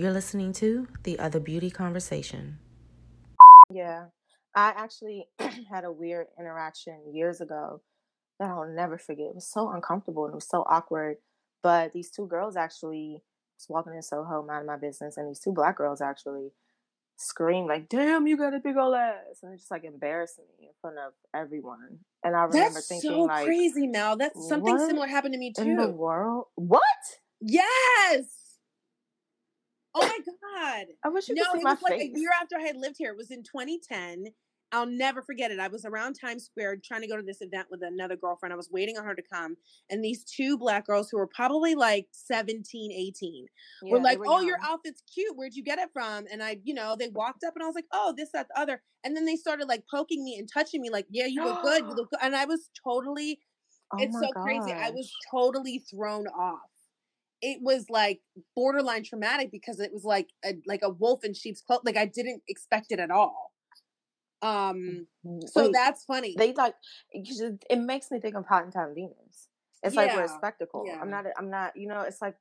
You're listening to The Other Beauty Conversation. Yeah. I actually had a weird interaction years ago that I'll never forget. It was so uncomfortable and it was so awkward. But these two girls actually was walking in Soho, minding my business, and these two black girls actually screamed like, "Damn, you got a big old ass!" and it just like embarrassed me in front of everyone. And I remember That's thinking, so like, crazy, Mel. That's something similar happened to me in the too. world? What? Yes. Oh my god. I wish you No, could see it my was like face. a year after I had lived here. It was in 2010. I'll never forget it. I was around Times Square trying to go to this event with another girlfriend. I was waiting on her to come. And these two black girls who were probably like 17, 18 Yeah, were like, were Oh, your outfit's cute. Where'd you get it from? And I, you know, they walked up and I was like, Oh, this, that, the other. And then they started like poking me and touching me, like, Yeah, you look good. You look good. And I was totally Oh it's so crazy. I was totally thrown off. It was like borderline traumatic because it was like a like a wolf in sheep's clothing. Like I didn't expect it at all. Um, so Wait, that's funny. they like it makes me think of Hottentot Venus. It's like we're a spectacle. yeah. I'm not. I'm not. You know, it's like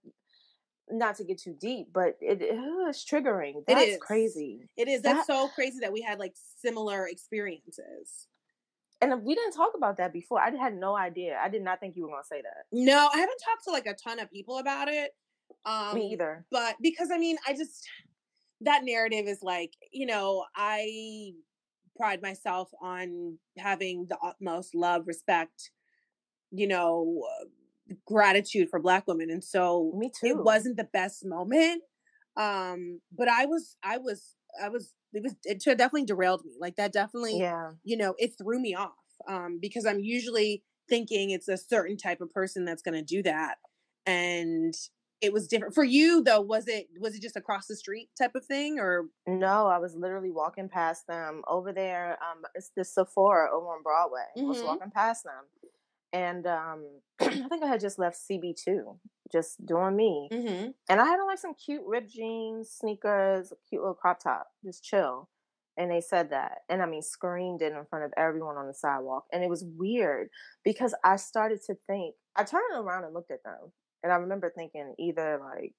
not to get too deep, but it, it's triggering. It That's is. crazy. It is. That's That- so crazy that we had like similar experiences. And we didn't talk about that before. I had no idea. I did not think you were going to say that. No, I haven't talked to like a ton of people about it. Um, me either. but because I mean, I just that narrative is like, you know, I pride myself on having the utmost love, respect, you know, uh, gratitude for black women. And so Me too. it wasn't the best moment. Um, but I was I was I was it was it definitely derailed me. Like that definitely Yeah. you know, it threw me off. Um, because I'm usually thinking it's a certain type of person that's gonna do that. And it was different. For you though, was it was it just across the street type of thing or No, I was literally walking past them over there. Um, it's the Sephora over on Broadway. I was Mhm. walking past them, and um, I think I had just left CB two, just doing me. mm-hmm. And I had on like some cute ripped jeans, sneakers, a cute little crop top, just chill. And they said that, and I mean, screamed it in front of everyone on the sidewalk. And it was weird because I started to think. I turned around and looked at them, and I remember thinking either like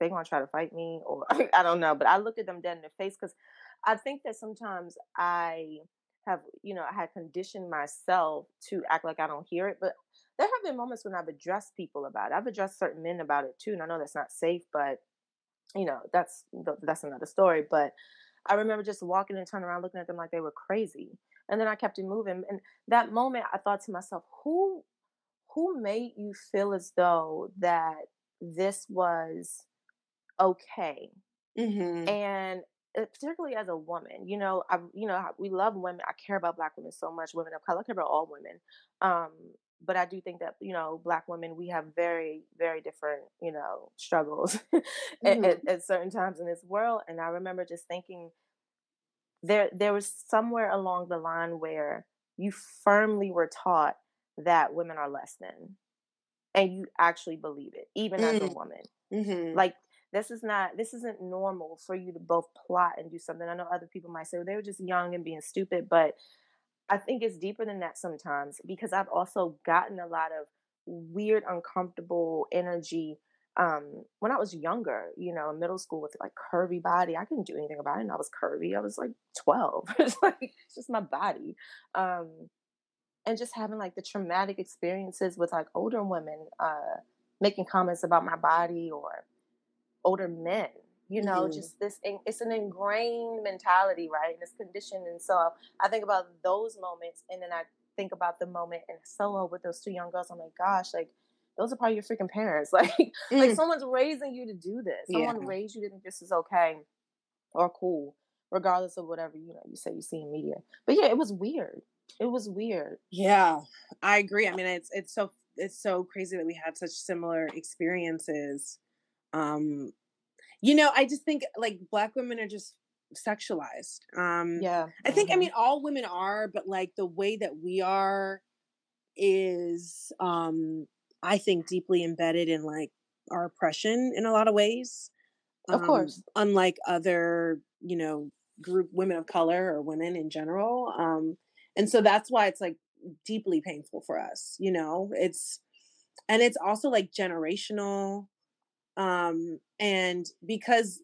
they gonna try to fight me or I don't know. But I looked at them dead in the face because I think that sometimes I have, you know, I had conditioned myself to act like I don't hear it. But there have been moments when I've addressed people about it. I've addressed certain men about it too, and I know that's not safe, but you know, that's that's another story. But I remember just walking and turning around, looking at them like they were crazy, and then I kept it moving. And that moment, I thought to myself, who who made you feel as though that this was okay Mm-hmm. and uh, particularly as a woman you know i you know we love women i care about black women so much women of color i care about all women um but i do think that you know black women we have very very different you know struggles at, Mhm. at, at certain times in this world and i remember just thinking there there was somewhere along the line where you firmly were taught that women are less than and you actually believe it even as a Mm. woman Mm-hmm. like this is not this isn't normal for you to both plot and do something i know other people might say well, they were just young and being stupid but i think it's deeper than that sometimes because i've also gotten a lot of weird uncomfortable energy um when i was younger you know in middle school with like curvy body i couldn't do anything about it and i was curvy i was like 12 it's like it's just my body um and just having like the traumatic experiences with like older women uh making comments about my body or older men you know Mhm. just this it's an ingrained mentality right and it's conditioned and so i think about those moments and then i think about the moment in Soho with those two young girls i'm like gosh like those are probably your freaking parents like like Mm. someone's raising you to do this someone Yeah. raised you to think this is okay or cool regardless of whatever you know you say you see in media but yeah it was weird it was weird Yeah, I agree. I mean, it's it's so it's so crazy that we had such similar experiences. Um, you know, I just think like black women are just sexualized. Um, yeah I think I mhm. mean all women are, but like the way that we are is um I think deeply embedded in like our oppression in a lot of ways. Of Um, course. Unlike other, you know, group women of color or women in general. Um and so that's why it's like deeply painful for us, you know. It's and it's also like generational Um, and because